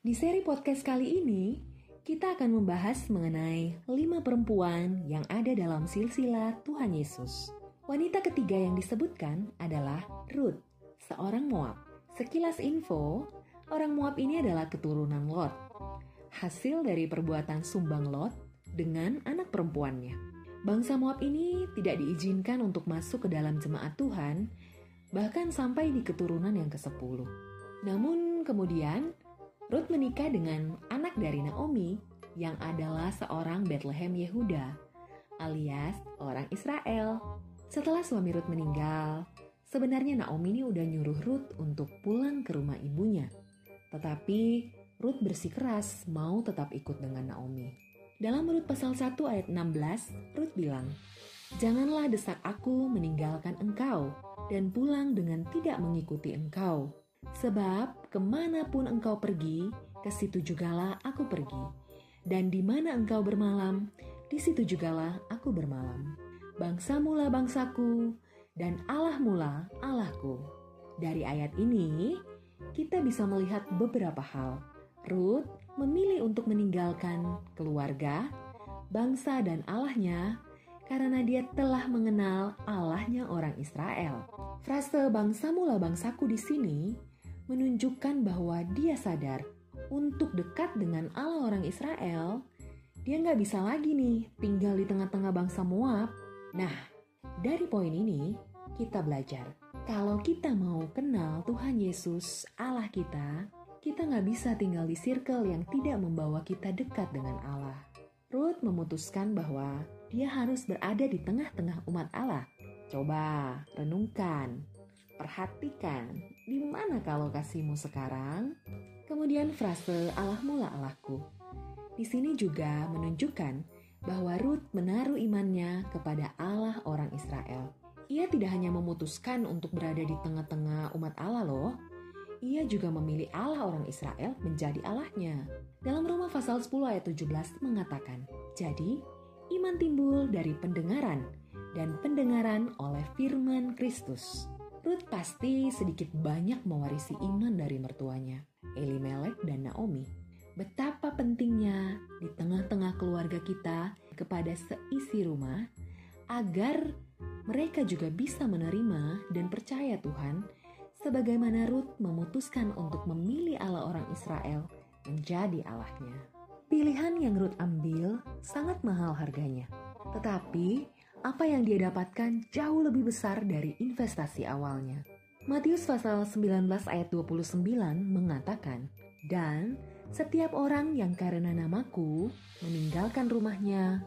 Di seri podcast kali ini, kita akan membahas mengenai lima perempuan yang ada dalam silsilah Tuhan Yesus. Wanita ketiga yang disebutkan adalah Ruth, seorang Moab. Sekilas info, orang Moab ini adalah keturunan Lot. Hasil dari perbuatan sumbang Lot dengan anak perempuannya. Bangsa Moab ini tidak diizinkan untuk masuk ke dalam jemaat Tuhan, bahkan sampai di keturunan yang ke-10. Namun kemudian Ruth menikah dengan anak dari Naomi yang adalah seorang Bethlehem Yehuda alias orang Israel. Setelah suami Ruth meninggal, sebenarnya Naomi ini udah nyuruh Ruth untuk pulang ke rumah ibunya. Tetapi Ruth bersikeras mau tetap ikut dengan Naomi. Dalam Rut pasal 1 ayat 16, Ruth bilang, Janganlah desak aku meninggalkan engkau dan pulang dengan tidak mengikuti engkau. Sebab ke mana pun engkau pergi, ke situ jugalah aku pergi. Dan di mana engkau bermalam, di situ jugalah aku bermalam. Bangsa mula bangsaku, dan Allah mula Allahku. Dari ayat ini, kita bisa melihat beberapa hal. Ruth memilih untuk meninggalkan keluarga, bangsa dan Allahnya karena dia telah mengenal Allahnya orang Israel. Frase bangsa mula bangsaku di sini menunjukkan bahwa dia sadar untuk dekat dengan Allah orang Israel, dia nggak bisa lagi nih tinggal di tengah-tengah bangsa Moab. Nah, dari poin ini kita belajar kalau kita mau kenal Tuhan Yesus Allah kita, kita nggak bisa tinggal di circle yang tidak membawa kita dekat dengan Allah. Ruth memutuskan bahwa dia harus berada di tengah-tengah umat Allah. Coba renungkan, perhatikan di mana kalau kasihmu sekarang? Kemudian frase Allah mula Allahku. Di sini juga menunjukkan bahwa Ruth menaruh imannya kepada Allah orang Israel. Ia tidak hanya memutuskan untuk berada di tengah-tengah umat Allah loh, ia juga memilih Allah orang Israel menjadi Allahnya. Dalam Roma pasal 10 ayat 17 mengatakan, Jadi, iman timbul dari pendengaran, dan pendengaran oleh firman Kristus. Ruth pasti sedikit banyak mewarisi iman dari mertuanya, Elimelek dan Naomi. Betapa pentingnya di tengah-tengah keluarga kita kepada seisi rumah agar mereka juga bisa menerima dan percaya Tuhan sebagaimana Ruth memutuskan untuk memilih Allah orang Israel menjadi Allahnya. Pilihan yang Ruth ambil sangat mahal harganya. Tetapi apa yang dia dapatkan jauh lebih besar dari investasi awalnya. Matius pasal 19 ayat 29 mengatakan, Dan setiap orang yang karena namaku meninggalkan rumahnya,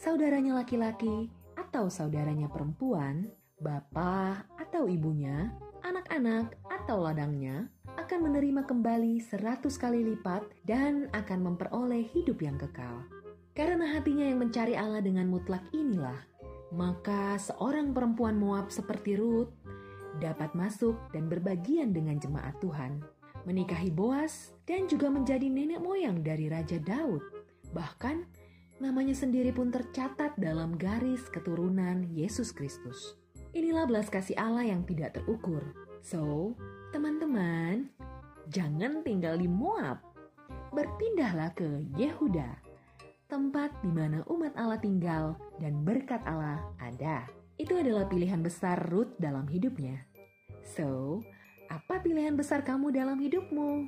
saudaranya laki-laki atau saudaranya perempuan, bapak atau ibunya, anak-anak atau ladangnya, akan menerima kembali seratus kali lipat dan akan memperoleh hidup yang kekal. Karena hatinya yang mencari Allah dengan mutlak inilah maka seorang perempuan Moab seperti Ruth dapat masuk dan berbagian dengan jemaat Tuhan, menikahi Boas dan juga menjadi nenek moyang dari Raja Daud. Bahkan namanya sendiri pun tercatat dalam garis keturunan Yesus Kristus. Inilah belas kasih Allah yang tidak terukur. So, teman-teman, jangan tinggal di Moab. Berpindahlah ke Yehuda tempat di mana umat Allah tinggal dan berkat Allah ada. Itu adalah pilihan besar Ruth dalam hidupnya. So, apa pilihan besar kamu dalam hidupmu?